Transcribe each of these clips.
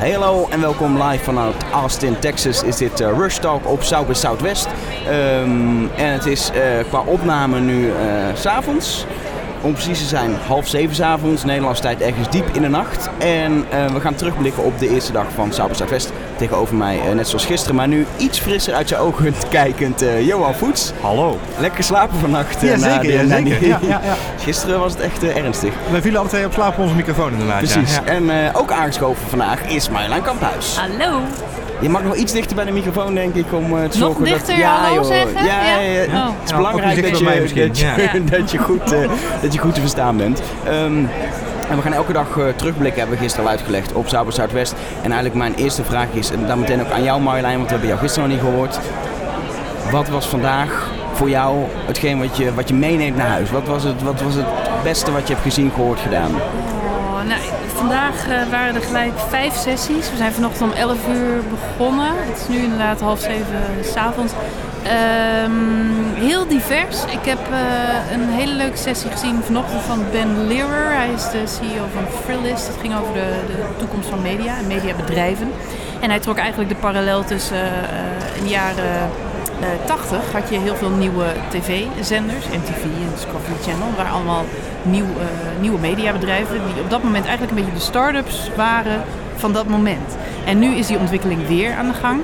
Hallo en welkom live vanuit Austin, Texas. Is dit uh, Rush Talk op South Southwest. Um, en het is uh, qua opname nu uh, s'avonds. Om precies te zijn half zeven s'avonds, Nederlandse tijd ergens diep in de nacht. En we gaan terugblikken op de eerste dag van Southwest. Tegenover mij, net zoals gisteren, maar nu iets frisser uit zijn ogen kijkend, Johan Voets. Hallo. Lekker slapen vannacht. Ja, zeker. ja, zeker. Ja, ja, ja. Gisteren was het echt ernstig. We vielen alle twee op slaap op onze microfoon inderdaad. Precies. En ook aangeschoven vandaag is Marjolein Kamphuis. Hallo. Je mag nog iets dichter bij de microfoon, denk ik, om uh, te nog zorgen dichter, dat... Ja, joh. Zeggen? Ja, ja, ja. Oh. Het is belangrijk dat, je, dat, je, dat, je goed, uh, dat je goed te verstaan bent. Um, en we gaan elke dag uh, terugblikken, hebben we gisteren al uitgelegd, op Zuid Zuidwest. En eigenlijk mijn eerste vraag is, en dan meteen ook aan jou Marjolein, want we hebben jou gisteren nog niet gehoord. Wat was vandaag voor jou hetgeen wat je, wat je meeneemt naar huis? Wat was, het, wat was het beste wat je hebt gezien, gehoord, gedaan? Oh, nou, vandaag uh, waren er gelijk vijf sessies. We zijn vanochtend om 11 uur begonnen. Het is nu inderdaad half zeven s'avonds. Um, heel divers. Ik heb uh, een hele leuke sessie gezien vanochtend van Ben Learer. Hij is de CEO van Thrillist. Het ging over de, de toekomst van media en mediabedrijven. En hij trok eigenlijk de parallel tussen uh, in de jaren uh, 80 had je heel veel nieuwe tv-zenders, MTV en Discovery Channel, waar allemaal nieuw, nieuwe mediabedrijven die op dat moment eigenlijk een beetje de start-ups waren van dat moment. En nu is die ontwikkeling weer aan de gang.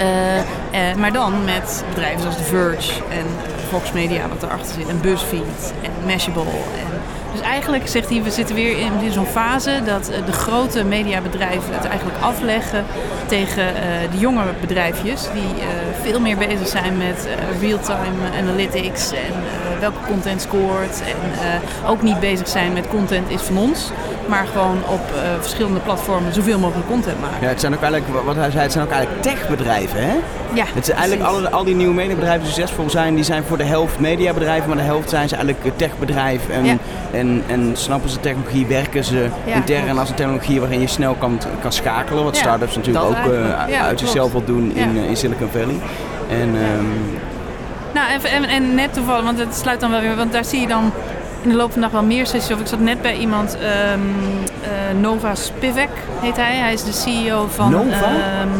Uh, uh, maar dan met bedrijven zoals The Verge en Fox Media wat erachter zit en BuzzFeed en Mashable. En dus eigenlijk zegt hij, we zitten weer in, zo'n fase dat uh, de grote mediabedrijven het eigenlijk afleggen tegen de jonge bedrijfjes die veel meer bezig zijn met real-time analytics en welke content scoort en ook niet bezig zijn met content is van ons maar gewoon op uh, verschillende platformen zoveel mogelijk content maken. Ja, het zijn ook eigenlijk, wat hij zei, het zijn ook eigenlijk techbedrijven, hè? Ja, het zijn eigenlijk alle, al die nieuwe mediabedrijven die succesvol zijn, die zijn voor de helft mediabedrijven, maar de helft zijn ze eigenlijk techbedrijven. En, ja. en, en snappen ze technologie, werken ze ja, intern klopt. als een technologie waarin je snel kan, kan schakelen, wat startups natuurlijk ook uh, uit zichzelf wel doen in, uh, in Silicon Valley. En, um... nou, en, en, en net toevallig, want het sluit dan wel weer, want daar zie je dan in de loop van de dag wel meer sessies. Of ik zat net bij iemand, um, uh, Nova Spivak heet hij. Hij is de CEO van... Nova? Um,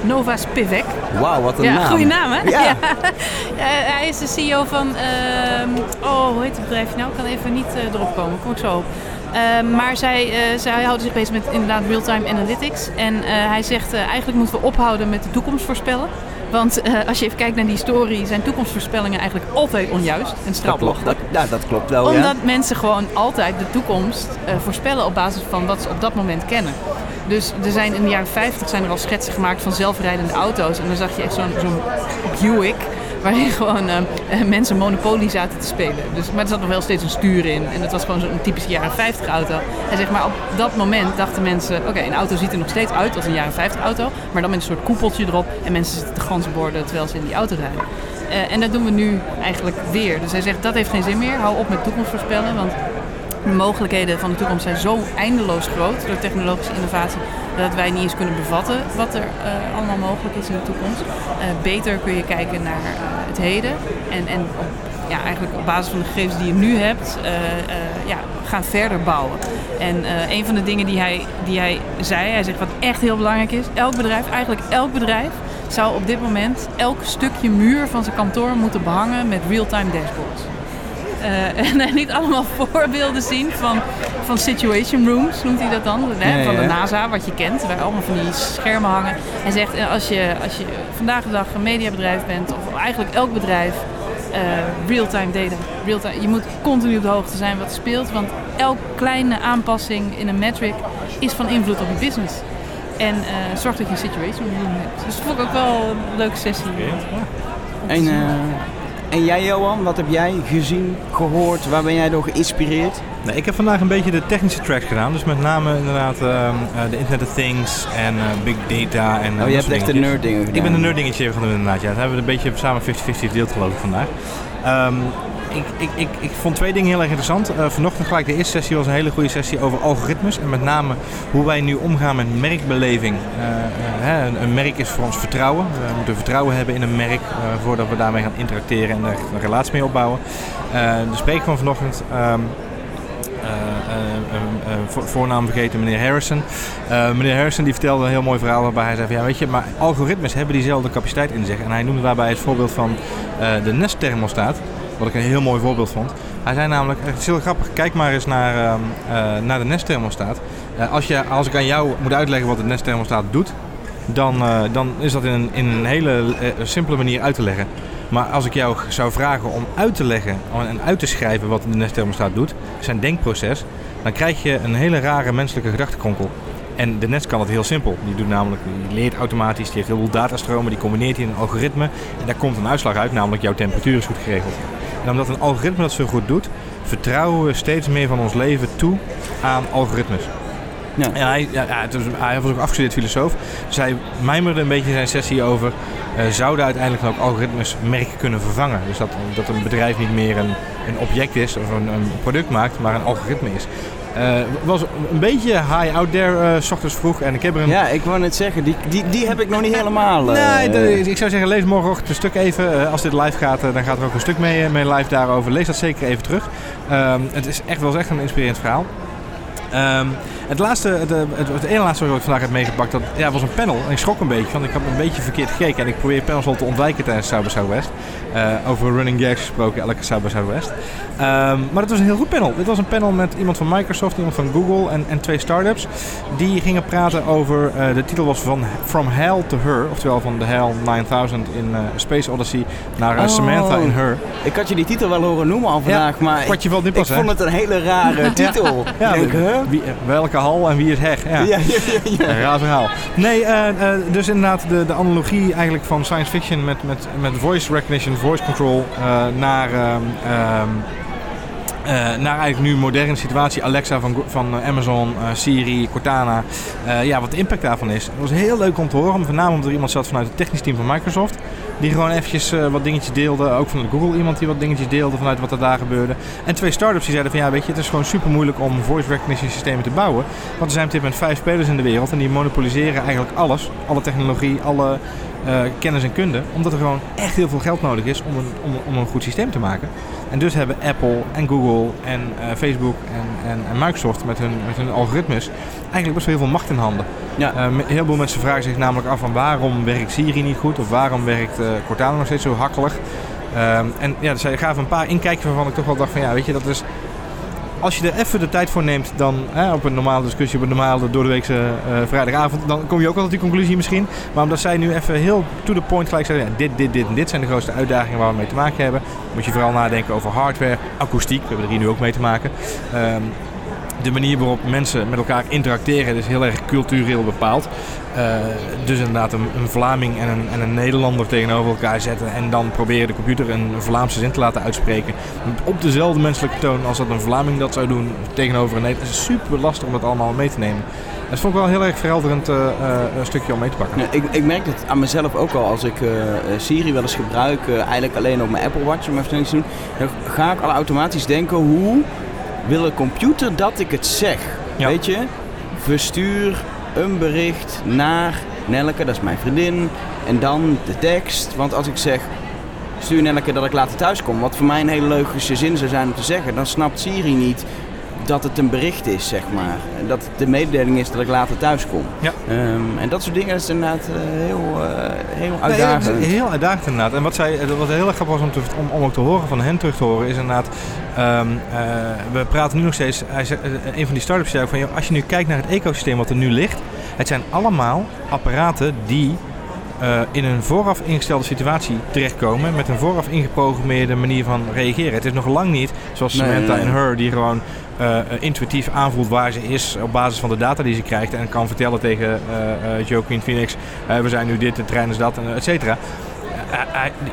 Nova Spivak. Wauw, wat een ja, naam. Goede naam, hè? Ja. ja. hij is de CEO van... Um, oh, hoe heet het bedrijf nou? Ik kan even niet uh, erop komen. Kom ik zo op. Uh, maar zij, uh, zij houden zich bezig met inderdaad real-time analytics. En uh, hij zegt eigenlijk moeten we ophouden met de toekomst voorspellen. Want als je even kijkt naar die story, zijn toekomstvoorspellingen eigenlijk altijd onjuist en strafbelachelijk. Ja, dat klopt wel. Omdat ja. mensen gewoon altijd de toekomst voorspellen op basis van wat ze op dat moment kennen. Dus er zijn in de jaren 50 zijn er al schetsen gemaakt van zelfrijdende auto's. En dan zag je echt zo'n zo'n Buick waarin gewoon uh, mensen Monopoly zaten te spelen. Dus, maar er zat nog wel steeds een stuur in. En het was gewoon zo'n typische jaren 50 auto. En zeg maar op dat moment dachten mensen... Oké, een auto ziet er nog steeds uit als een jaren 50 auto. Maar dan met een soort koepeltje erop. En mensen zitten te gansborden terwijl ze in die auto rijden. Uh, en dat doen we nu eigenlijk weer. Dus hij zegt dat heeft geen zin meer. Hou op met toekomst voorspellen. Want de mogelijkheden van de toekomst zijn zo eindeloos groot door technologische innovatie dat wij niet eens kunnen bevatten wat er uh, allemaal mogelijk is in de toekomst. Uh, beter kun je kijken naar uh, het heden en, en op, ja, eigenlijk op basis van de gegevens die je nu hebt, ja, gaan verder bouwen. En een van de dingen die hij, die hij zei, hij zegt wat echt heel belangrijk is, elk bedrijf, eigenlijk elk bedrijf, zou op dit moment elk stukje muur van zijn kantoor moeten behangen met real-time dashboards. En niet allemaal voorbeelden zien van, van situation rooms, noemt hij dat dan, hè, ja, van de. NASA, wat je kent, waar allemaal van die schermen hangen. Hij zegt, als je, als je vandaag de dag een mediabedrijf bent, of eigenlijk elk bedrijf, uh, real-time data, real-time, je moet continu op de hoogte zijn wat er speelt, want elke kleine aanpassing in een metric is van invloed op je business. En uh, zorg dat je een situation room hebt. Dus dat vond ik ook wel een leuke sessie. Okay. En, en jij Johan, wat heb jij gezien, gehoord? Waar ben jij door geïnspireerd? Nee, ik heb vandaag een beetje de technische tracks gedaan. Dus met name inderdaad uh, de Internet of Things en uh, Big Data. En, oh, je hebt echt de nerd dingen gedaan. Ik ben een nerd dingetje gaan doen inderdaad. Ja. Dat hebben we een beetje samen 50-50 gedeeld geloof ik vandaag. Um, ik, ik, ik, ik vond twee dingen heel erg interessant. Uh, vanochtend gelijk de eerste sessie was een hele goede sessie over algoritmes. En met name hoe wij nu omgaan met merkbeleving. Uh, uh, een, een, merk is voor ons vertrouwen. We moeten vertrouwen hebben in een merk voordat we daarmee gaan interacteren en er een relatie mee opbouwen. de spreker van vanochtend... Um, vo- voornaam vergeten, meneer Harrison. Eh, meneer Harrison die vertelde een heel mooi verhaal waarbij hij zei ja weet je, maar algoritmes hebben diezelfde capaciteit in zich. En hij noemde daarbij het voorbeeld van eh, de Nest thermostaat. Wat ik een heel mooi voorbeeld vond. Hij zei namelijk, het is heel grappig, kijk maar eens naar, ehm, eh, naar de Nest thermostaat. Eh, als, je, als ik aan jou moet uitleggen wat de Nest thermostaat doet, dan, eh, dan is dat in een, in een hele eh, simpele manier uit te leggen. Maar als ik jou zou vragen om uit te leggen en uit te schrijven wat de Nest thermostaat doet, zijn denkproces, dan krijg je een hele rare menselijke gedachtenkronkel. En de Nest kan het heel simpel. Die doet namelijk, die leert automatisch, die heeft heel veel datastromen, die combineert die in een algoritme en daar komt een uitslag uit, namelijk jouw temperatuur is goed geregeld. En omdat een algoritme dat zo goed doet, vertrouwen we steeds meer van ons leven toe aan algoritmes. Ja. En hij, ja, ja, het was, hij was ook afgestudeerd filosoof. Dus hij mijmerde een beetje zijn sessie over... eh, zouden uiteindelijk ook algoritmes merken kunnen vervangen? Dus dat, dat een bedrijf niet meer een, een object is of een, een product maakt, maar een algoritme is. Eh, was een beetje high out there, eh, s ochtends vroeg. En ik heb er een... Ja, ik wou net zeggen, die, die, die heb ik nog niet helemaal. Nee, de- ik zou zeggen, lees morgenochtend een stuk even. Als dit live gaat, dan gaat er ook een stuk mee, mee live daarover. Lees dat zeker even terug. Ehm, het is echt wel eens echt een inspirerend verhaal. Ehm, het, laatste, het, eh, het, het ene laatste wat ik vandaag heb meegepakt, dat ja, was een panel. En ik schrok een beetje, want ik had een beetje verkeerd gekeken. En ik probeer panels al te ontwijken tijdens by Southwest. Eh, over running gags gesproken, elke by Southwest. Ehm, maar het was een heel goed panel. Dit was een panel met iemand van Microsoft, iemand van Google en, en twee startups. Die gingen praten over, eh, de titel was van From Hell to Her. Oftewel van de Hell 9000 in Space Odyssey naar Oh. Samantha in Her. Ik had je die titel wel horen noemen al vandaag, maar ik, niet pas, vond het een hele rare titel. Ja, ik huh? Wie, welke hal en wie is heg? Ja. Ja, ja, ja, raar verhaal. Nee, eh, eh, dus inderdaad de, de analogie eigenlijk van science fiction met, met, met voice recognition, voice control eh, naar, ehm, ehm, eh, naar eigenlijk nu moderne situatie. Alexa van, van eh, Amazon, eh, Siri, Cortana. Ja, wat de impact daarvan is. Het was heel leuk om te horen, name omdat er iemand zat vanuit het technisch team van Microsoft. Die gewoon eventjes wat dingetjes deelde. Ook vanuit Google iemand die wat dingetjes deelde vanuit wat er daar gebeurde. En twee startups die zeiden van ja weet je, het is gewoon super moeilijk om voice recognition systemen te bouwen. Want er zijn op dit moment vijf spelers in de wereld en die monopoliseren eigenlijk alles. Alle technologie, alle eh, kennis en kunde. Omdat er gewoon echt heel veel geld nodig is om een, om, om een goed systeem te maken. En dus hebben Apple en Google en eh, Facebook en, en, en Microsoft met hun, met hun algoritmes eigenlijk best wel heel veel macht in handen. Ja. Me- heel veel mensen vragen zich namelijk af van waarom werkt Siri niet goed of waarom werkt Cortana nog steeds zo hakkelig. Ehm, en ja, dus zij gaven een paar inkijkjes waarvan ik toch wel dacht van ja, weet je, dat is... Als je er even de tijd voor neemt, dan hè, op een normale discussie, op een normale doordeweekse eh vrijdagavond, dan kom je ook wel tot die conclusie misschien. Maar omdat zij nu even heel to the point gelijk zeggen, dit, dit, dit en dit zijn de grootste uitdagingen waar we mee te maken hebben, moet je vooral nadenken over hardware, akoestiek, we hebben er hier nu ook mee te maken. Ehm, de manier waarop mensen met elkaar interacteren is heel erg cultureel bepaald. Eh, dus inderdaad een, een Vlaming en een, en een Nederlander tegenover elkaar zetten en dan proberen de computer een Vlaamse zin te laten uitspreken. Op dezelfde menselijke toon als dat een Vlaming dat zou doen tegenover een Nederlander. Het is super lastig om dat allemaal mee te nemen. Dat vond ik wel heel erg verhelderend eh, eh, een stukje om mee te pakken. Ik, ik merk het aan mezelf ook al als ik eh, Siri wel eens gebruik, eigenlijk alleen op mijn Apple Watch om even te doen. Dan ga ik al automatisch denken, hoe wil een computer dat ik het zeg? Ja. Weet je? Verstuur een bericht naar Nelleke, dat is mijn vriendin. En dan de tekst. Want als ik zeg, stuur Nelleke dat ik later thuis kom. Wat voor mij een hele logische zin zou zijn om te zeggen. Dan snapt Siri niet dat het een bericht is, zeg maar. En Dat het de mededeling is dat ik later thuis kom. Ja. Ehm, en dat soort dingen is inderdaad eh, heel, eh, heel uitdagend. heel uitdagend inderdaad. En wat, zij, wat heel erg grappig was om, te, om, om ook te horen van hen terug te horen, is inderdaad, ehm, eh, we praten nu nog steeds, hij zei, eh, een van die start-ups zei ook van, joh, als je nu kijkt naar het ecosysteem wat er nu ligt, het zijn allemaal apparaten die eh, in een vooraf ingestelde situatie terechtkomen met een vooraf ingeprogrammeerde manier van reageren. Het is nog lang niet zoals Nee, Samantha en Her die gewoon eh, intuïtief aanvoelt waar ze is op basis van de data die ze krijgt en kan vertellen tegen eh eh Joaquin Phoenix, eh, we zijn nu dit, de trein is dat, en et cetera.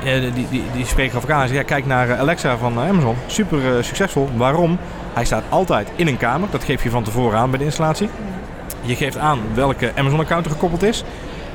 Die, die, die spreekt af aan. Hij zegt, ja, kijk naar Alexa van Amazon. Super succesvol. Waarom? Hij staat altijd in een kamer. Dat geef je van tevoren aan bij de installatie. Je geeft aan welke Amazon-account er gekoppeld is.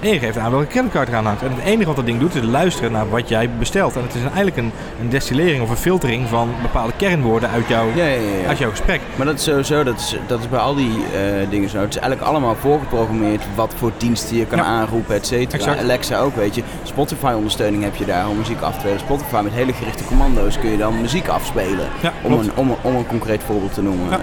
En je geeft aan welke creditcard eraan hangt. En het enige wat dat ding doet is luisteren naar wat jij bestelt. En het is eigenlijk een, een destillering of een filtering van bepaalde kernwoorden uit, jouw Ja, ja, ja, uit jouw gesprek. Maar dat is sowieso, dat is, dat is bij al die eh, dingen zo. Het is eigenlijk allemaal voorgeprogrammeerd wat voor diensten je kan aanroepen, et cetera. Alexa ook, weet je. Spotify-ondersteuning heb je daar om muziek af te spelen. Spotify met hele gerichte commando's kun je dan muziek afspelen. Om een, om, een, om een concreet voorbeeld te noemen. Eh,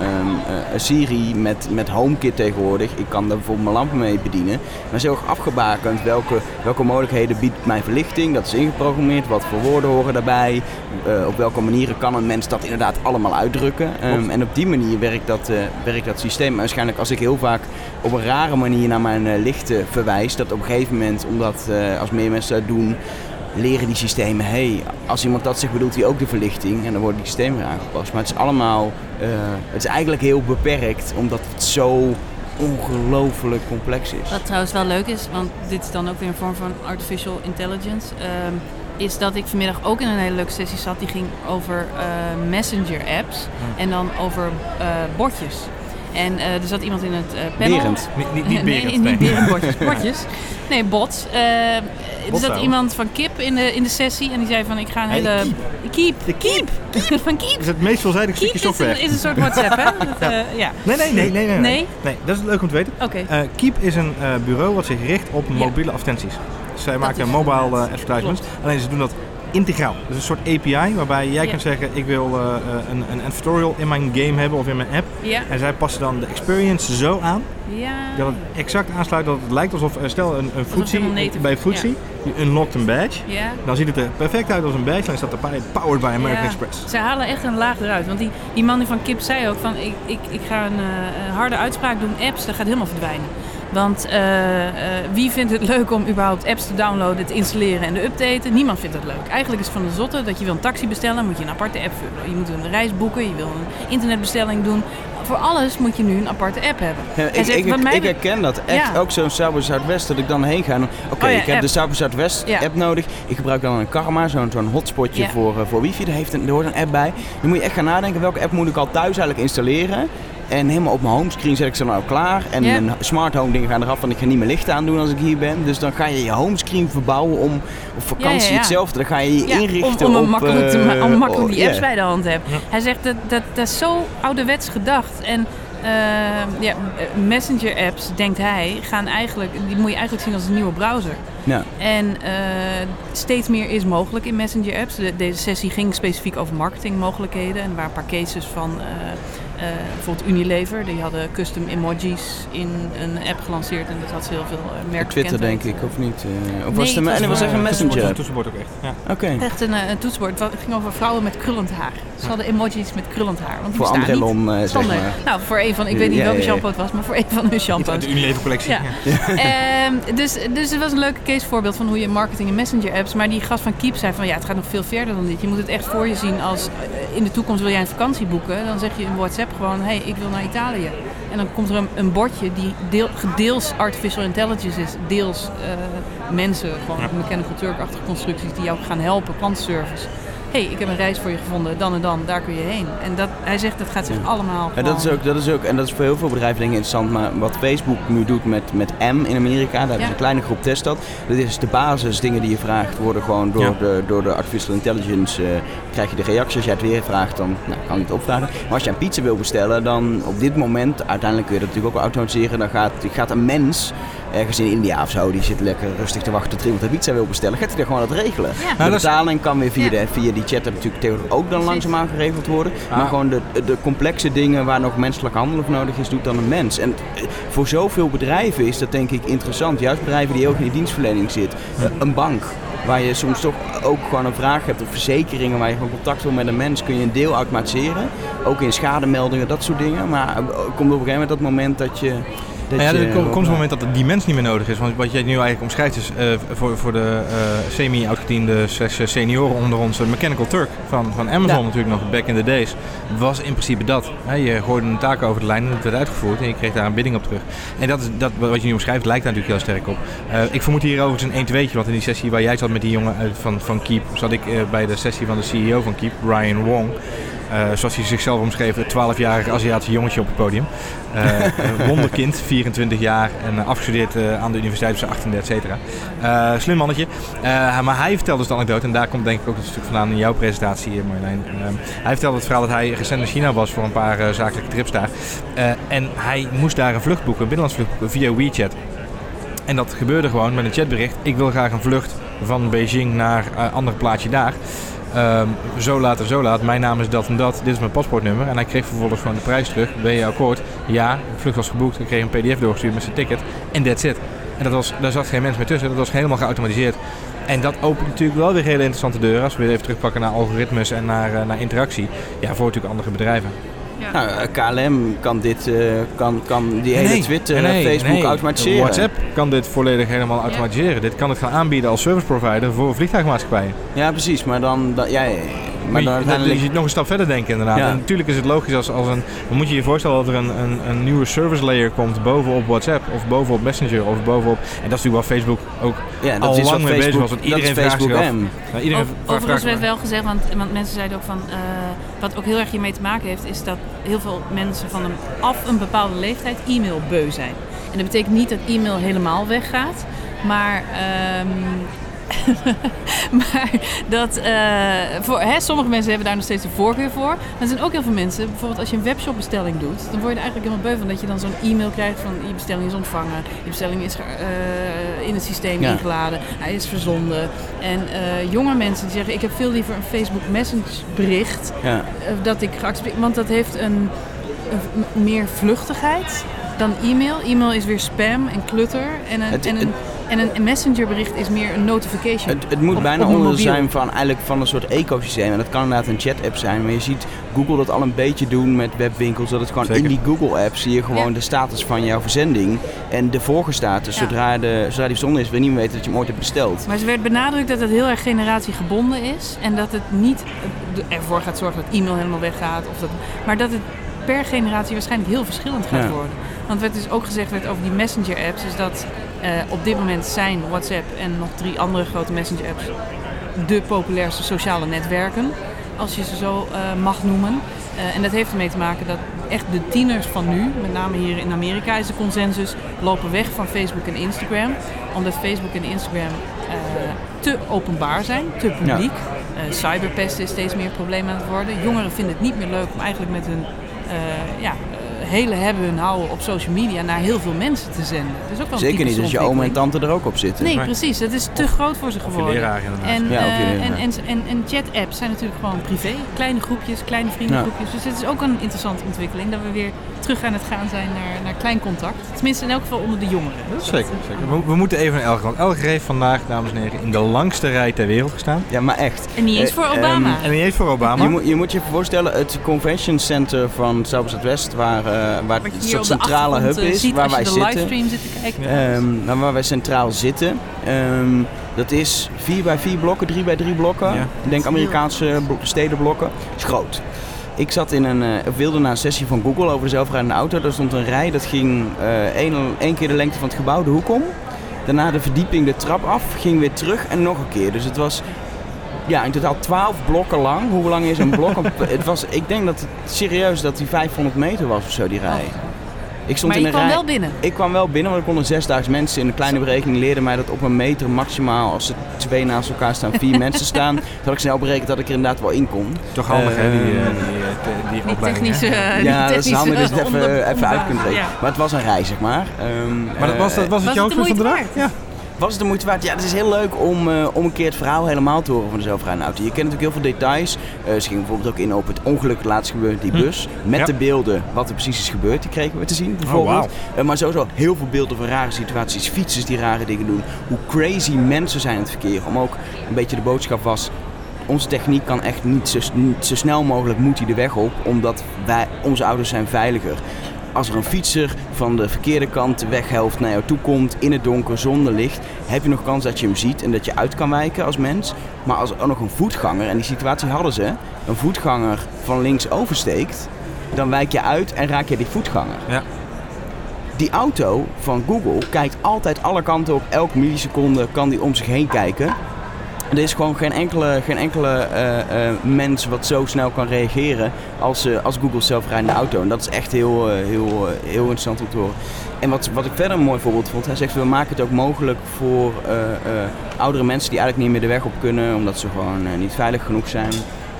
Siri met, met HomeKit tegenwoordig, ik kan daar bijvoorbeeld mijn lampen mee bedienen. Maar is heel erg afgebakend welke, welke mogelijkheden biedt mijn verlichting. Dat is ingeprogrammeerd, wat voor woorden horen daarbij. eh, op welke manieren kan een mens dat inderdaad allemaal uitdrukken. Ehm, en op die manier werkt dat, eh, werkt dat systeem. Waarschijnlijk als ik heel vaak op een rare manier naar mijn eh, lichten verwijs, dat op een gegeven moment, omdat als meer mensen dat doen, leren die systemen, hé, hey, als iemand dat zegt, bedoelt hij ook de verlichting. En dan worden die systemen weer aangepast. Maar het is allemaal, het is eigenlijk heel beperkt, omdat het zo ongelooflijk complex is. Wat trouwens wel leuk is, want dit is dan ook weer een vorm van artificial intelligence. ehm, is dat ik vanmiddag ook in een hele leuke sessie zat. Die ging over eh, messenger apps en dan over eh, bordjes. En eh, er zat iemand in het eh, panel. Berend. Niet, niet, niet nee, Berend, niet nee. berenbordjes, bordjes. Nee, bots. Eh, er zat iemand van Kip in de, in de sessie en die zei van ik ga een Hey, hele... Keep. De Keep. Keep. Van Keep. Is het meest veelzijdige Keep stukje is een, is een soort WhatsApp, hè? Dat, ja. Nee, nee, nee, nee, nee, Nee? Nee, dat is leuk om te weten. Oké. Keep is een bureau wat zich richt op mobiele advertenties. Zij maken mobile advertisements. Alleen ze doen dat integraal. Dus een soort API waarbij jij kunt zeggen ik wil eh, eh, een, een advertorial in mijn game hebben of in mijn app. En zij passen dan de experience zo aan Ja. dat het exact aansluit. Dat het lijkt alsof, eh, stel een, een Footsie, bij Footsie, je unlockt een badge. Ja. Dan ziet het er perfect uit als een badge. Is dat erbij powered by American Express. Ze halen echt een laag eruit. Want die, die man die van Kip zei ook van ik, ik, ik ga een harde uitspraak doen. Apps, dat gaat helemaal verdwijnen. Want eh, eh, wie vindt het leuk om überhaupt apps te downloaden, te installeren en te updaten? Niemand vindt dat leuk. Eigenlijk is het van de zotte dat je wil een taxi bestellen, moet je een aparte app vullen. Je moet een reis boeken, je wil een internetbestelling doen. Voor alles moet je nu een aparte app hebben. Ja, ik, zegt, ik, mij ik herken dat echt Ja. ook zo'n Sauber Zuidwest dat ik dan heen ga. Oké, Oh ja, ik heb app. de Sauber Zuidwest app nodig. Ik gebruik dan een Karma, zo'n hotspotje voor, eh, voor wifi. Daar, heeft een, daar hoort een app bij. Dan moet je echt gaan nadenken welke app moet ik al thuis eigenlijk installeren. En helemaal op mijn homescreen zet ik ze nou klaar. En mijn smart home dingen gaan eraf, want ik ga niet meer licht aandoen als ik hier ben. Dus dan ga je je homescreen verbouwen om op vakantie Ja, ja, ja. hetzelfde. Dan ga je je Ja, inrichten om, om, op... makkelijk te ma- eh, om makkelijk die oh, apps bij de hand te hebben. Ja. Hij zegt dat, dat dat is zo ouderwets gedacht. En eh, ja, messenger apps, denkt hij, gaan eigenlijk, die moet je eigenlijk zien als een nieuwe browser. Ja. En eh, steeds meer is mogelijk in messenger apps. De, deze sessie ging specifiek over marketingmogelijkheden. En er waren een paar cases van eh, eh, bijvoorbeeld Unilever. Die hadden custom emojis in een app gelanceerd. En dat had ze heel veel uh, merken Twitter denk ik, of niet? Eh, of was Nee, het, een, was het was een, echt een Eh, messenger app? Toetsenbord ook echt. Ja. Oké. Echt een, eh, een toetsenbord. Het ging over vrouwen met krullend haar. Ze hadden emojis met krullend haar. Want die Voor bestaan niet. Andrelon, eh, zeg maar. Nou, voor een van, ik weet niet Ja, welke ja, ja. shampoo het was, maar voor een van hun shampoos. de Unilever collectie. Ja. Ehm, dus, dus het was een leuke casevoorbeeld van hoe je marketing en messenger apps. Maar die gast van Keep zei van ja, het gaat nog veel verder dan dit. Je moet het echt voor je zien als eh, in de toekomst wil jij een vakantie boeken. Dan zeg je in WhatsApp gewoon, hé, hey, ik wil naar Italië. En dan komt er een, een bordje die deel, deels artificial intelligence is, deels eh, mensen, gewoon Ja. mechanical Turk-achtige constructies die jou gaan helpen, klantenservice. Hé, hey, ik heb een reis voor je gevonden, dan en dan, daar kun je heen. En dat, hij zegt dat gaat zich Ja. allemaal Ja, dat is, ook, dat is ook, en dat is voor heel veel bedrijven denk ik interessant, maar wat Facebook nu doet met, met M in Amerika, daar hebben Ja. ze een kleine groep test dat. Dat is de basis, dingen die je vraagt worden gewoon door, Ja. de, door de artificial intelligence, eh, krijg je de reactie. Als jij het weer vraagt, dan nou, kan je het opvragen. Maar als je een pizza wil bestellen, dan op dit moment, uiteindelijk kun je dat natuurlijk ook wel automatiseren, dan gaat, gaat een mens ergens in India of zo, die zit lekker rustig te wachten tot iemand een pizza wil bestellen, gaat hij er gewoon dat regelen. Ja. De Nou, betaling kan weer via, Ja. de, via die chat natuurlijk tegenwoordig ook dan langzaamaan geregeld worden. Maar Ah. gewoon de, de complexe dingen waar nog menselijk handelen voor nodig is, doet dan een mens. En eh, voor zoveel bedrijven is dat denk ik interessant. Juist bedrijven die ook in de dienstverlening zitten. Eh, een bank. Waar je soms toch ook gewoon een vraag hebt. Of verzekeringen waar je gewoon contact wil met een mens. Kun je een deel automatiseren. Ook in schademeldingen, dat soort dingen. Maar eh, komt op een gegeven moment dat moment dat je... Dat ja, er komt een moment dat die mens niet meer nodig is. Want wat jij nu eigenlijk omschrijft is eh, voor, voor de eh, semi-oudgediende slash senioren onder ons, eh, Mechanical Turk van, van Amazon Ja. natuurlijk nog, back in the days, was in principe dat. Hè, je gooide een taak over de lijn en het werd uitgevoerd en je kreeg daar een bidding op terug. En dat, is, dat wat je nu omschrijft lijkt daar natuurlijk heel sterk op. Eh, ik vermoed hier overigens een 1 2 want in die sessie waar jij zat met die jongen van, van Keep, zat ik eh, bij de sessie van de CEO van Keep, Ryan Wong. Eh, zoals hij zichzelf omschreef, een 12-jarig Aziatisch jongetje op het podium. Eh, een wonderkind, 24 jaar en uh, afgestudeerd aan de universiteit op 38, et cetera. slim mannetje. maar hij vertelde dus de anekdote, en daar komt denk ik ook een stuk vandaan in jouw presentatie, Marjolein. hij vertelde het verhaal dat hij recent in China was voor een paar zakelijke trips daar. en hij moest daar een vlucht boeken, een binnenlands vlucht boeken, via WeChat. En dat gebeurde gewoon met een chatbericht. Ik wil graag een vlucht van Beijing naar een uh, ander plaatje daar. Um, zo laat en zo laat. Mijn naam is dat en dat. Dit is mijn paspoortnummer. En hij kreeg vervolgens gewoon de prijs terug. Ben je akkoord? Ja. De vlucht was geboekt. Ik kreeg een pdf doorgestuurd met zijn ticket. En that's it. En dat was, daar zat geen mens meer tussen. Dat was helemaal geautomatiseerd. En dat opent natuurlijk wel weer hele interessante deuren. Als we weer even terugpakken naar algoritmes en naar, uh, naar interactie. Ja, voor natuurlijk andere bedrijven. Nou, eh, KLM kan, dit, uh, kan, kan die hele Twitter, nee, Facebook nee. automatiseren. WhatsApp kan dit volledig helemaal automatiseren. Dit kan het gaan aanbieden als service provider voor vliegtuigmaatschappijen. Ja, precies. Maar dan, dan ja, maar dan, je ziet nog een stap verder denken inderdaad. En natuurlijk is het logisch als, als een... Dan moet je je voorstellen dat er een, een, een nieuwe service layer komt bovenop WhatsApp of bovenop Messenger of bovenop... En dat is natuurlijk waar Facebook ook ja, dat al is lang mee bezig was. Want iedereen vraagt zich af. Ja, iedereen overigens werd wel gezegd, want, want mensen zeiden ook van... Uh, wat ook heel erg hiermee te maken heeft, is dat heel veel mensen van een, af een bepaalde leeftijd e-mailbeu zijn. En dat betekent niet dat e-mail helemaal weggaat, maar um, maar dat, uh, voor, hè, sommige mensen hebben daar nog steeds de voorkeur voor. Maar er zijn ook heel veel mensen, bijvoorbeeld als je een webshopbestelling doet, dan word je er eigenlijk helemaal beu van dat je dan zo'n e-mail krijgt van je bestelling is ontvangen, je bestelling is uh, in het systeem ingeladen, hij is verzonden. En uh, jonge mensen die zeggen ik heb veel liever een Facebook Messenger bericht ja. dat ik geaccepteerd, want dat heeft een, een meer vluchtigheid dan e-mail. E-mail is weer spam en klutter en een, en een en een messengerbericht is meer een notification. Het, het moet bijna onderdeel zijn van, eigenlijk van een soort ecosysteem. En dat kan inderdaad een chat-app zijn. Maar je ziet Google dat al een beetje doen met webwinkels. Dat het gewoon in die Google-app zie je gewoon de status van jouw verzending. En de voorgestatus. Zodra, de, zodra die verzonden is, wil meer weten dat je hem ooit hebt besteld. Maar ze werd benadrukt dat het heel erg generatiegebonden is. En dat het niet ervoor gaat zorgen dat e-mail helemaal weggaat. Of dat, maar dat het per generatie waarschijnlijk heel verschillend gaat worden. Want wat dus ook gezegd werd over die messenger-apps, is dat op dit moment zijn WhatsApp en nog drie andere grote messenger-apps de populairste sociale netwerken, als je ze zo uh, mag noemen. Uh, en dat heeft ermee te maken dat echt de tieners van nu, met name hier in Amerika is de consensus, lopen weg van Facebook en Instagram. Omdat Facebook en Instagram te openbaar zijn, te publiek. Ja. cyberpest is steeds meer een probleem aan het worden. Jongeren vinden het niet meer leuk om eigenlijk met hun ja, hele hebben hun houden op social media naar heel veel mensen te zenden. Dat is ook wel Zeker niet als je oom en tante er ook op zitten. Nee, precies. Dat is te groot voor ze geworden. Leraar, en, ja, uh, en, en, en, en chat-apps zijn natuurlijk gewoon privé. Kleine groepjes, kleine vriendengroepjes. Dus het is ook een interessante ontwikkeling dat we weer terug aan het gaan zijn naar, naar klein contact. Tenminste in elk geval onder de jongeren. zeker. zeker. We, we, moeten even naar Elger. Want Elger heeft vandaag, dames en heren, in de langste rij ter wereld gestaan. Ja, maar echt. En niet eens voor eh, Obama. Um, en niet eens voor Obama. Je moet je, moet je voorstellen, het convention center van Zuid-West, waar, waar een soort centrale hub eh, is, waar wij zitten. kijken. Um, waar wij centraal zitten. Um, dat is 4 bij 4 blokken, 3 bij 3 blokken. Ja. Ik denk Amerikaanse stedenblokken. Het is groot. Ik zat in een, uh, wilde naar een sessie van Google over de zelfrijdende auto. Daar stond een rij, dat ging één, één keer de lengte van het gebouw de hoek om. Daarna de verdieping de trap af, ging weer terug en nog een keer. Dus het was ja, in totaal 12 blokken lang. Hoe lang is een blok? het was, ik denk dat het serieus dat die 500 meter was of zo, die rij. Oh. Ik stond maar in je kwam wel binnen? Ik kwam wel binnen, want er konden 6000 mensen. In een kleine berekening leerden mij dat op een meter maximaal, als er twee naast elkaar staan, vier mensen staan. Toen had ik snel berekend dat ik er inderdaad wel in kon. Toch handig, hè, die, uh, die, die, die, technische Ja, dat is handig dat je het even, even uit kunt rekenen. Maar het was een rij, zeg maar. Um, maar dat was, dat, was het jouw van de dag? Ja. Was het de moeite waard? Ja, het is heel leuk om, uh, om een keer het verhaal helemaal te horen van de zelfrijdende auto. Je kent natuurlijk heel veel details. Uh, ze gingen bijvoorbeeld ook in op het ongeluk laatst gebeurd, die hm. bus. Met de beelden wat er precies is gebeurd. Die kregen we te zien bijvoorbeeld. Oh, wow. uh, maar sowieso heel veel beelden van rare situaties. Fietsers die rare dingen doen. Hoe crazy mensen zijn in het verkeer. Om ook een beetje de boodschap was onze techniek kan echt niet zo, niet zo, snel mogelijk moet hij de weg op, omdat wij, onze auto's zijn veiliger als er een fietser van de verkeerde kant de weghelft naar jou toe komt in het donker zonder licht, heb je nog kans dat je hem ziet en dat je uit kan wijken als mens. Maar als er ook nog een voetganger, en die situatie hadden ze, een voetganger van links oversteekt, dan wijk je uit en raak je die voetganger. Ja. Die auto van Google kijkt altijd alle kanten op. Elke milliseconde kan die om zich heen kijken. Er is gewoon geen enkele, geen enkele eh, eh, mens wat zo snel kan reageren als, eh, als Google zelfrijdende auto. En dat is echt heel, heel, heel interessant om te horen. En wat, wat ik verder een mooi voorbeeld vond, hij zegt we maken het ook mogelijk voor oudere mensen die eigenlijk niet meer de weg op kunnen omdat ze gewoon niet veilig genoeg zijn.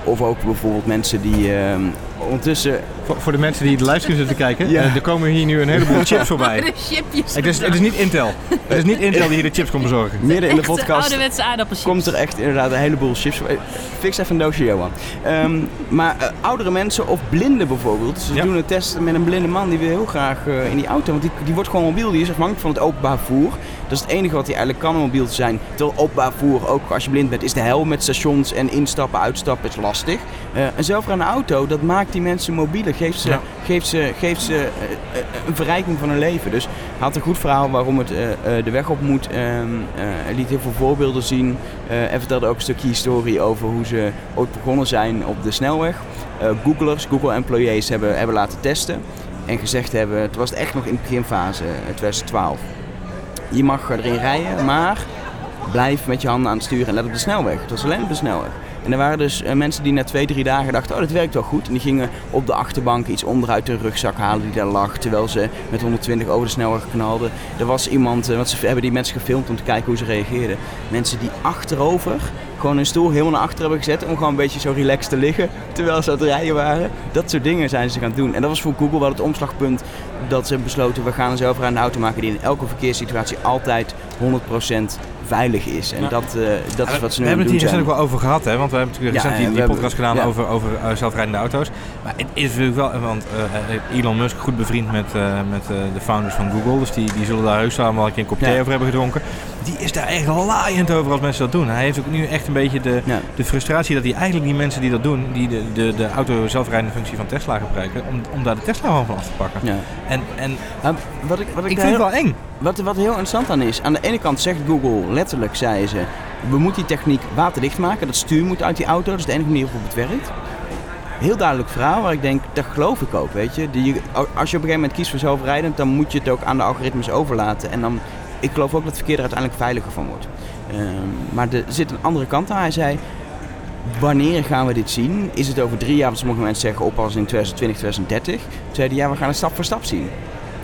Of ook bijvoorbeeld mensen die eh, ondertussen Voor, voor de mensen die de livestream zitten kijken, Ja. eh, er komen hier nu een heleboel chips voorbij. De chipjes. Het is, het is niet Intel. Het is niet Intel die hier de chips komt bezorgen. midden in de podcast ouderwetse aardappelchips. komt er echt inderdaad een heleboel chips. voor. Eh, Fix even een doosje, Johan. Ehm, maar eh, oudere mensen of blinden bijvoorbeeld. Ze Ja. doen een test met een blinde man die wil heel graag eh, in die auto. Want die, die wordt gewoon mobiel. Die is afhankelijk van het openbaar vervoer. Dat is het enige wat hij eigenlijk kan om mobiel te zijn. Terwijl openbaar vervoer, ook als je blind bent, is de hel met stations en instappen, uitstappen is lastig. Eh, een zelfrijdende auto, dat maakt die mensen mobieler. Geeft ze, Ja. geeft ze, geeft ze eh, eh, een verrijking van hun leven. Dus hij had een goed verhaal waarom het eh, de weg op moet. Ehm, eh, hij liet heel veel voorbeelden zien. En vertelde ook een stukje historie over hoe ze ooit begonnen zijn op de snelweg. Googlers, Google-employees hebben, hebben laten testen. En gezegd hebben, het was echt nog in de beginfase, eh, 2012. Je mag erin rijden, maar blijf met je handen aan het sturen en let op de snelweg. Het was alleen op de snelweg. En er waren dus eh, mensen die na twee, drie dagen dachten, oh dat werkt wel goed. En die gingen op de achterbank iets onderuit de rugzak halen die daar lag. Terwijl ze met 120 over de snelweg knalden. Er was iemand, eh, want ze hebben die mensen gefilmd om te kijken hoe ze reageerden. Mensen die achterover gewoon hun stoel helemaal naar achter hebben gezet om gewoon een beetje zo relaxed te liggen terwijl ze aan het rijden waren. Dat soort dingen zijn ze gaan doen. En dat was voor Google wel het omslagpunt dat ze besloten, we gaan een zelfrijdende auto maken die in elke verkeerssituatie altijd 100% veilig is. En dat, eh, dat is wat ze we nu aan hebben het hier recent ook wel over gehad, hè? want we hebben natuurlijk Ja, recent die, we die hebben- podcast gedaan ja. over, over eh, zelfrijdende auto's. Maar het is natuurlijk wel, want eh, Elon Musk goed bevriend met, eh, met eh, de founders van Google, dus die, die zullen daar heus wel een keer een kop thee Ja. over hebben gedronken. Die is daar echt laaiend over als mensen dat doen. Hij heeft ook nu echt een beetje de, Ja. de frustratie dat hij eigenlijk die mensen die dat doen, die de, de, de auto zelfrijdende functie van Tesla gebruiken, om, om daar de Tesla gewoon van af te pakken. Ja. En, en wat ik, wat ik, ik vind het wel eng. Wat, wat heel interessant aan is, aan de ene kant zegt Google, letterlijk zei ze, we moeten die techniek waterdicht maken. Dat stuur moet uit die auto, dat is de enige manier waarop het werkt. Heel duidelijk verhaal waar ik denk, dat geloof ik ook, weet je. Die, als je op een gegeven moment kiest voor zelfrijdend, dan moet je het ook aan de algoritmes overlaten. En dan, ik geloof ook dat verkeer er uiteindelijk veiliger van wordt. Ehm, maar er zit een andere kant aan. Hij zei, wanneer gaan we dit zien? Is het over drie jaar, want sommige mensen zeggen op als in 2020, 2030. Toen zeiden ja, we gaan het stap voor stap zien.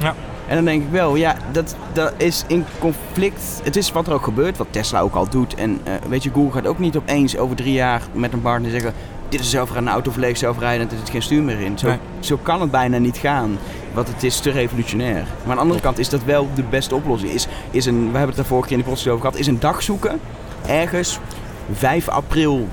Ja. En dan denk ik wel, ja, dat, dat is in conflict. Het is wat er ook gebeurt, wat Tesla ook al doet. En eh, weet je, Google gaat ook niet opeens over drie jaar met een partner zeggen... dit is een zelfrijdende auto, volledig zelfrijdend, er zit geen stuur meer in. Zo, Nee. zo kan het bijna niet gaan, want het is te revolutionair. Maar aan de andere kant is dat wel de beste oplossing. Is, is een, we hebben het daar vorige keer in de podcast over gehad, is een dag zoeken, ergens 5 april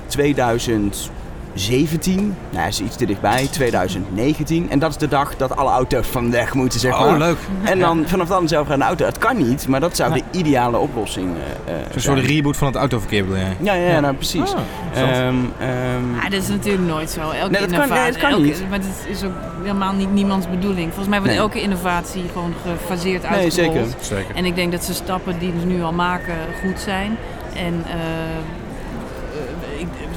2017, nou is iets te dichtbij, 2019. En dat is de dag dat alle auto's van de weg moeten, zeg maar. Oh, leuk. En dan vanaf dan zelf een auto. Het kan niet, maar dat zou Nee. de ideale oplossing uh, Een soort reboot van het autoverkeer bedoel jij? Ja, ja, ja, nou precies. Ah, Ehm, ehm, Ah, dat is natuurlijk nooit zo. Elke Nee, dat kan- innovatie, nee, dat kan elke- niet. Maar het is ook helemaal niet niemands bedoeling. Volgens mij wordt Nee. elke innovatie gewoon gefaseerd nee, uitgerold. zeker. Zeker. En ik denk dat ze stappen die ze nu al maken goed zijn. En eh,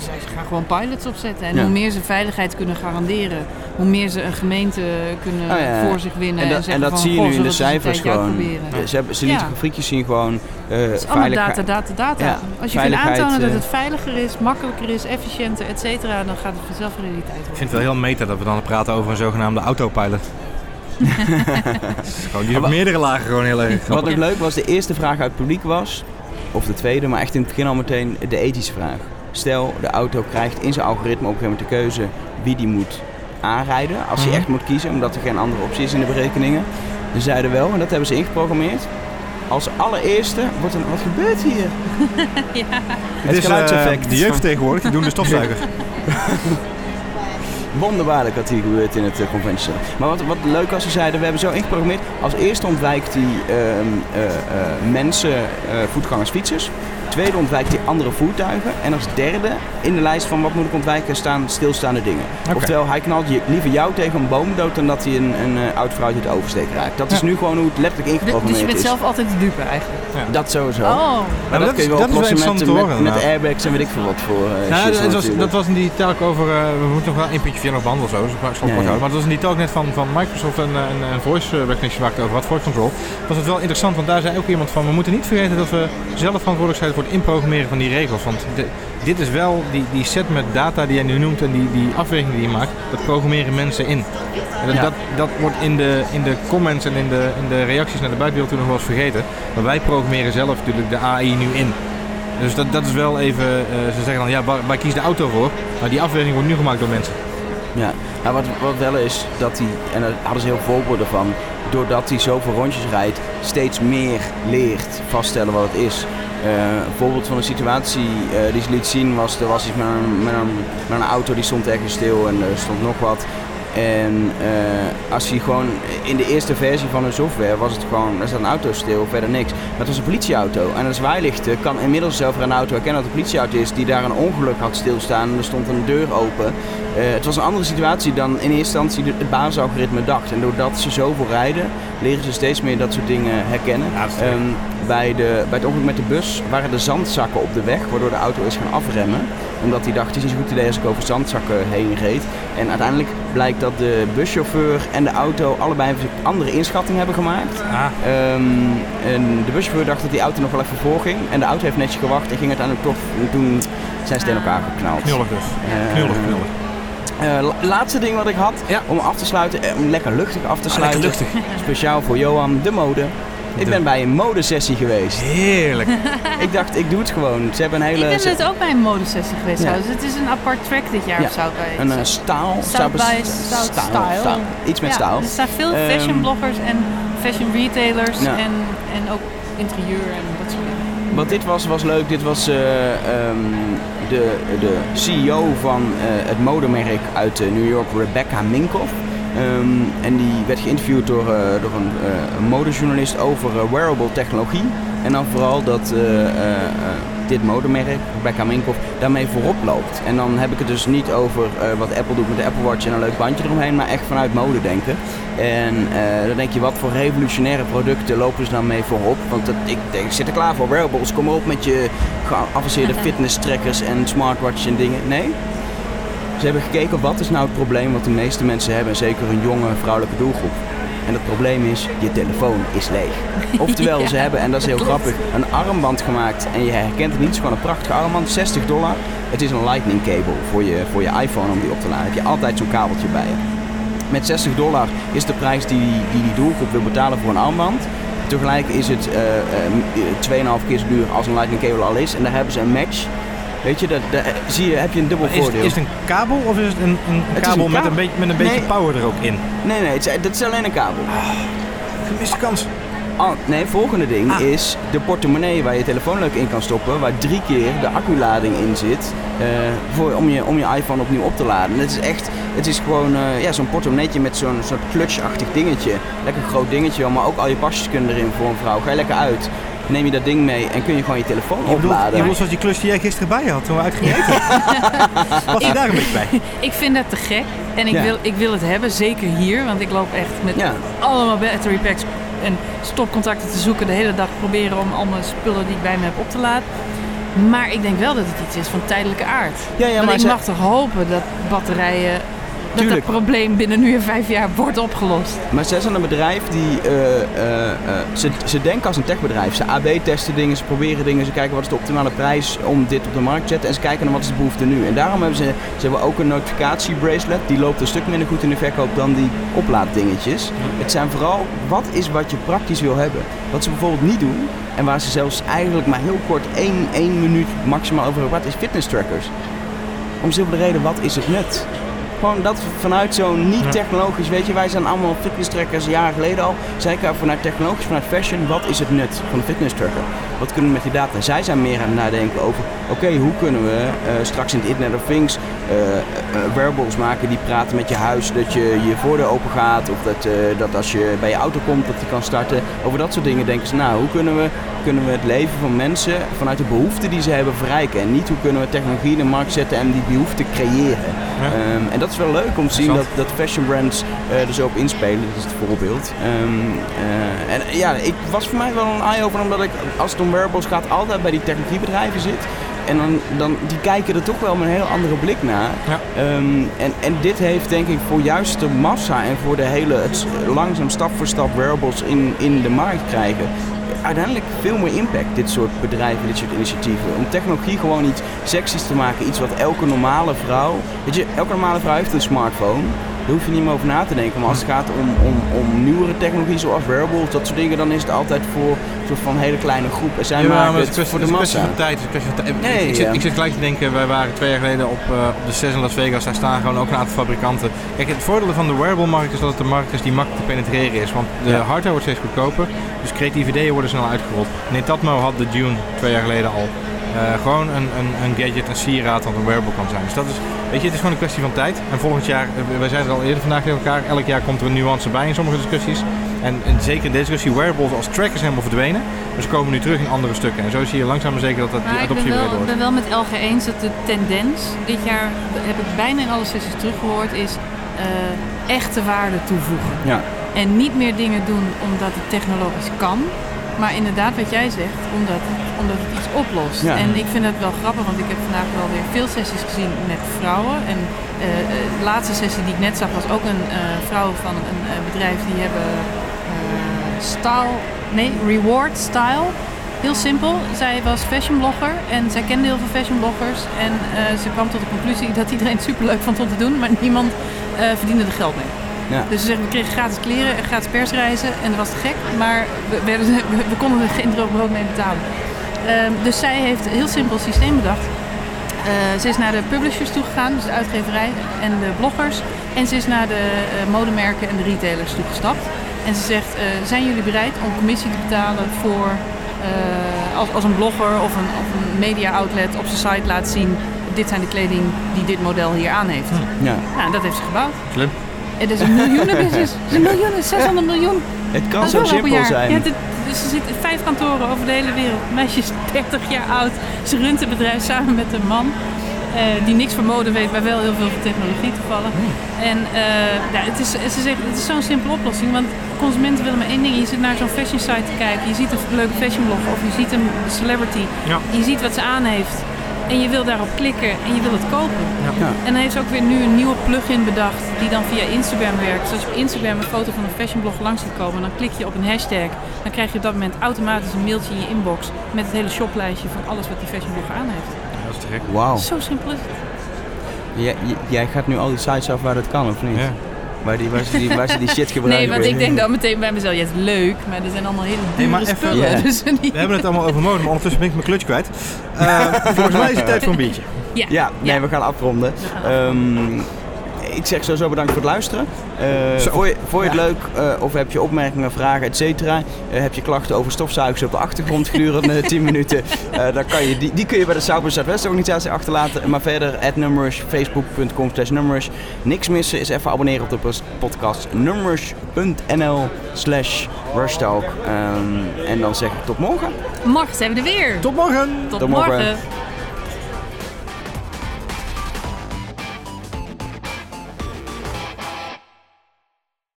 zij gaan gewoon pilots opzetten. En Ja. hoe meer ze veiligheid kunnen garanderen, hoe meer ze een gemeente kunnen Oh, ja. voor zich winnen. En dat, zeggen en dat van, zie je nu in de cijfers gewoon. uitproberen? Ze, hebben, ze Ja. lieten zien gewoon. eh Het is allemaal data, data, data. Ja, Als je kunt aantonen dat eh, het veiliger is, makkelijker is, efficiënter, et cetera, dan gaat het vanzelf realiteit worden. Ik vind het wel heel meta dat we dan praten over een zogenaamde autopilot. gewoon, die is op meerdere lagen gewoon heel erg Wat ook leuk was, de eerste vraag uit het publiek was, of de tweede, maar echt in het begin al meteen de ethische vraag. Stel, de auto krijgt in zijn algoritme op een gegeven moment de keuze wie die moet aanrijden. Als hij Mhm. echt moet kiezen, omdat er geen andere optie is in de berekeningen. Ze zeiden wel, en dat hebben ze ingeprogrammeerd. Als allereerste wordt er, wat gebeurt hier? Het is geluidseffect eh, de jeugd tegenwoordig, die doen de stofzuiger. Wonderbaarlijk wat hier gebeurt in het uh. Maar wat, wat leuk was, ze zeiden, we hebben zo ingeprogrammeerd. Als eerste ontwijkt hij ehm, eh, eh, mensen, eh, voetgangers, fietsers. Tweede ontwijkt hij andere voertuigen. En als derde in de lijst van wat moet ik ontwijken staan stilstaande dingen. Oké. Oftewel, hij knalt je liever jou tegen een boom dood dan dat hij een, een eh, oud vrouw uit het oversteek raakt. Dat is nu gewoon hoe het letterlijk Dus, dus ingeprogrammeerd je bent is. zelf altijd de dupe eigenlijk. Dat sowieso. Oh, Maar Maar dat, dat kun je is- wel dat is wel oplossen interessant met, te met, horen, met airbags en weet ik veel wat voor eh Ja, shizzle dat, was, dat was in die talk over, eh, we moeten nog wel één puntje verder nog behandelen zo, dus ik zal het Ja, kort ja. houden. Maar dat was in die talk net van, van Microsoft en een, een voice eh, recognition waar ik het over had, voice control. Was het wel interessant, want daar zei ook iemand van, we moeten niet vergeten dat we zelf verantwoordelijk zijn voor voor het inprogrammeren van die regels. Want de- dit is wel die, die set met data die jij nu noemt en die, die afweging die je maakt, dat programmeren mensen in. En dat, Ja. dat, dat wordt in de, in de comments en in de, in de reacties naar de buitenwereld toen nog wel eens vergeten. Maar wij programmeren zelf natuurlijk de AI nu in. Dus dat, dat is wel even, eh, ze zeggen dan, ja, waar, waar kiest de auto voor? Nou, die afweging wordt nu gemaakt door mensen. Ja, nou, wat, wat wel is dat hij, en daar hadden ze heel veel voorbeelden van, doordat hij zoveel rondjes rijdt, steeds meer leert vaststellen wat het is. Eh, een voorbeeld van een situatie eh, die ze liet zien was, er was iets met een, met, een, met een auto die stond ergens stil en er stond nog wat. En eh, als hij gewoon in de eerste versie van de software was het gewoon, er staat een auto stil, verder niks. Maar het was een politieauto. En een zwaailichten kan inmiddels zelf een auto herkennen dat het een politieauto is die daar een ongeluk had stilstaan. En er stond een deur open. Het was een andere situatie dan in eerste instantie het basisalgoritme dacht. En doordat ze zoveel rijden, leren ze steeds meer dat soort dingen herkennen. Ja, bij, de, bij het ongeluk met de bus waren er zandzakken op de weg, waardoor de auto is gaan afremmen. Omdat hij dacht, het is niet zo'n goed idee als ik over zandzakken heen reed. En uiteindelijk blijkt dat de buschauffeur en de auto allebei een andere inschatting hebben gemaakt. Ah, Ehm, en de buschauffeur dacht dat die auto nog wel even voorging. En de auto heeft netjes gewacht en ging uiteindelijk toch. En toen zijn ze tegen elkaar geknald. knullig dus. Eh, Knullig, knullig. eh, la- laatste ding wat ik had, Ja. om af te sluiten, eh, om lekker luchtig af te sluiten. lekker Speciaal voor Johan, de mode. Ik ben bij een modesessie geweest. Heerlijk. ik dacht, ik doe het gewoon. Ze hebben een hele... Ik ben dus ook bij een modesessie geweest. Ja. het is een apart track dit jaar Ja, of by een eh, staal. South by staal- South staal- Style. staal. Iets met ja, staal. Er staan veel Ehm, fashion bloggers en fashion retailers Ja. en, en ook interieur en dat soort dingen. Wat dit was, was leuk. Dit was eh, ehm, de, de CEO van eh, het modemerk uit eh, New York, Rebecca Minkoff. Ehm, en die werd geïnterviewd door, eh, door een, eh, een modejournalist over eh, wearable technologie. En dan vooral dat dit modemerk, Rebecca Minkoff, daarmee voorop loopt. En dan heb ik het dus niet over wat Apple doet met de Apple Watch en een leuk bandje eromheen, maar echt vanuit mode denken. En dan denk je, wat voor revolutionaire producten lopen ze dan mee voorop? Want dat, ik, denk, ik zit er klaar voor. Wearables, kom op met je geavanceerde fitness trackers en smartwatches en dingen. Nee. Ze hebben gekeken, wat is nou het probleem wat de meeste mensen hebben, en zeker een jonge vrouwelijke doelgroep. En het probleem is, je telefoon is leeg. Oftewel, Ja, ze hebben, en dat is heel klopt. grappig, een armband gemaakt en je herkent het niet. Het is gewoon een prachtige armband, 60 dollar. Het is een lightning cable voor je, voor je iPhone om die op te laden. Heb je altijd zo'n kabeltje bij je. Met 60 dollar is de prijs die die, die doelgroep wil betalen voor een armband. Tegelijk is het eh, eh, 2,5 keer zo duur als een lightning cable al is. En daar hebben ze een match. Weet je, dat, daar zie je, heb je een dubbel Is, voordeel. is het een kabel of is het een, een Het kabel een met, een beetje, met een beetje Nee. power er ook in? Nee, nee, het is, dat is alleen een kabel. Gemiste kans. Oh, nee, volgende ding Ah. is de portemonnee waar je telefoon leuk in kan stoppen, waar drie keer de acculading in zit eh, voor, om, je, om je iPhone opnieuw op te laden. Het is echt, het is gewoon eh, ja, zo'n portemonneetje met zo'n soort clutchachtig dingetje. Lekker groot dingetje, maar ook al je pasjes kunnen erin voor een vrouw. Ga je lekker uit, neem je dat ding mee en kun je gewoon je telefoon Je bedoelt, opladen. je bedoelt zoals die klus die jij gisteren bij je had toen we uit gingen eten. Was je daar een beetje bij? Ik vind dat te gek en ik, Ja. wil, ik wil het hebben, zeker hier, want ik loop echt met Ja. allemaal battery packs en stopcontacten te zoeken de hele dag proberen om al mijn spullen die ik bij me heb op te laden. Maar ik denk wel dat het iets is van tijdelijke aard. Ja, ja, Want maar ik ze- mag toch hopen dat batterijen, dat dat probleem binnen nu en vijf jaar wordt opgelost. Maar zij zijn een bedrijf die. eh, eh, eh, ze, ze denken als een techbedrijf. Ze AB-testen dingen, ze proberen dingen, ze kijken wat is de optimale prijs om dit op de markt te zetten. En ze kijken naar wat is de behoefte nu. En daarom hebben ze, ze hebben ook een notificatiebracelet. Die loopt een stuk minder goed in de verkoop dan die oplaaddingetjes. Het zijn vooral wat is wat je praktisch wil hebben. Wat ze bijvoorbeeld niet doen. En waar ze zelfs eigenlijk maar heel kort één, één minuut maximaal over hebben gehad, is fitness trackers. Om simpele reden, wat is het nut? Gewoon dat vanuit zo'n niet technologisch, weet je, wij zijn allemaal fitness trackers jaren geleden al. Zij kijken vanuit technologisch, vanuit fashion, wat is het nut van een fitness tracker? Wat kunnen we met die data? En zij zijn meer aan het nadenken over, oké, hoe kunnen we eh, straks in het Internet of Things eh, wearables maken die praten met je huis, dat je je voordeur open gaat of dat, dat als je bij je auto komt, dat die kan starten. Over dat soort dingen denken ze, nou, hoe kunnen we, kunnen we het leven van mensen vanuit de behoeften die ze hebben verrijken? En niet hoe kunnen we technologie in de markt zetten en die behoeften creëren? Ja. Ehm, en dat is wel leuk om te zien dat, dat fashion brands er zo op inspelen. Dat is het voorbeeld. Ehm, eh, en ja, ik was voor mij wel een eye-opener omdat ik, als het om wearables gaat, altijd bij die technologiebedrijven zit. En dan, dan, die kijken er toch wel met een heel andere blik naar. Ja. Ehm, en, en dit heeft denk ik voor juist de massa en voor de hele, het langzaam stap voor stap wearables in, in de markt krijgen, uiteindelijk veel meer impact, dit soort bedrijven, dit soort initiatieven. Om technologie gewoon iets seksies te maken, iets wat elke normale vrouw... Weet je, elke normale vrouw heeft een smartphone. Daar hoef je niet meer over na te denken. Maar als het gaat om, om, om nieuwere technologie zoals wearables, dat soort dingen, dan is het altijd voor van hele kleine groep. En zij Ja, maken maar het een voor de kwestie massa. van tijd. het kwestie van tijd. Nee, ik, zit, ja. ik zit gelijk te denken, wij waren twee jaar geleden op, eh, op de 6 in Las Vegas. Daar staan gewoon ook een aantal fabrikanten. Kijk, het voordeel van de wearable-markt is dat het een markt is die makkelijk te penetreren is. Want de Ja. hardware wordt steeds goedkoper, dus creatieve ideeën worden snel uitgerold. Netatmo had de Dune twee jaar geleden al. Eh, gewoon een, een, een gadget, een sieraad dat een wearable kan zijn. Dus dat is, weet je, het is gewoon een kwestie van tijd. En volgend jaar, eh, wij zeiden het al eerder vandaag tegen elkaar, elk jaar komt er een nuance bij in sommige discussies. En, en zeker in deze discussie, wearables als trackers helemaal verdwenen. Dus ze komen nu terug in andere stukken. En zo zie je langzaam maar zeker dat, dat die Maar ik adoptie weer wel, wordt. ben wel met LG eens dat de tendens dit jaar, heb ik bijna in alle sessies teruggehoord, is eh, echte waarde toevoegen. Ja. En niet meer dingen doen omdat het technologisch kan. Maar inderdaad, wat jij zegt, omdat, omdat het iets oplost. Ja. En ik vind het wel grappig, want ik heb vandaag wel weer veel sessies gezien met vrouwen. En eh, eh, de laatste sessie die ik net zag was ook een eh, vrouw van een eh, bedrijf die hebben style, nee, reward style. Heel simpel. Zij was fashionblogger en zij kende heel veel fashionbloggers. En eh, ze kwam tot de conclusie dat iedereen het superleuk vond om te doen, maar niemand eh, verdiende er geld mee. Ja. Dus ze zeggen, we kregen gratis kleren en gratis persreizen en dat was te gek, maar we, werden, we, konden er geen droog brood mee betalen. Ehm, dus zij heeft een heel simpel systeem bedacht. Eh, ze is naar de publishers toegegaan, dus de uitgeverij en de bloggers. En ze is naar de modemerken en de retailers toegestapt. En ze zegt, eh, zijn jullie bereid om commissie te betalen voor eh, als, als een blogger of een, of een media outlet op zijn site laat zien... dit zijn de kleding die dit model hier aan heeft. Ja. Nou, dat heeft ze gebouwd. Slim. Het is een miljoenenbusiness. Het is een miljoenen, 600 miljoen. Het kan zo simpel jaar. zijn. Ja, dit- dus er zitten vijf kantoren over de hele wereld. Meisje is 30 jaar oud. Ze runt een bedrijf samen met een man. Eh, die niks van mode weet, maar wel heel veel van technologie toevallig. En eh, ja, het is, ze zegt, het is zo'n simpele oplossing. Want consumenten willen maar één ding. Je zit naar zo'n fashion site te kijken. Je ziet een leuke fashionblog of je ziet een celebrity. Ja. Je ziet wat ze aan heeft. En je wil daarop klikken en je wil het kopen. Ja. En hij heeft ook weer nu een nieuwe plugin bedacht die dan via Instagram werkt. Dus als je op Instagram een foto van een fashionblog langs ziet komen, dan klik je op een hashtag. Dan krijg je op dat moment automatisch een mailtje in je inbox met het hele shoplijstje van alles wat die fashionblogger aan heeft. Ja, dat is te gek. Wauw. Zo simpel is het. Jij, jij gaat nu al die sites af waar dat kan, of niet? Ja. Waar, die, waar, ze die, waar ze die shit gebruiken. Nee, want ik denk dan meteen bij mezelf, ja het is leuk, maar er zijn allemaal hele dure maar even- spullen. Dus die... We hebben het allemaal over mode, maar ondertussen ben ik mijn clutch kwijt. Eh, volgens mij is het tijd voor een biertje. ja. Ja, nee, Ja. we gaan afronden. We gaan afronden. Ehm, ik zeg sowieso bedankt voor het luisteren. Eh Zo. vond, je, vond je het leuk eh, of heb je opmerkingen, vragen, et cetera? Eh, heb je klachten over stofzuigers op de achtergrond gedurende 10 minuten? Eh, dan kan je, die, die kun je bij de Southwest organisatie achterlaten. Maar verder, at Numrush, facebook.com slash Numrush. Niks missen is even abonneren op de podcast numrush.nl slash rushtalk. Ehm, en dan zeg ik tot morgen. Morgen zijn we er weer. Tot morgen! Tot Tot morgen. morgen.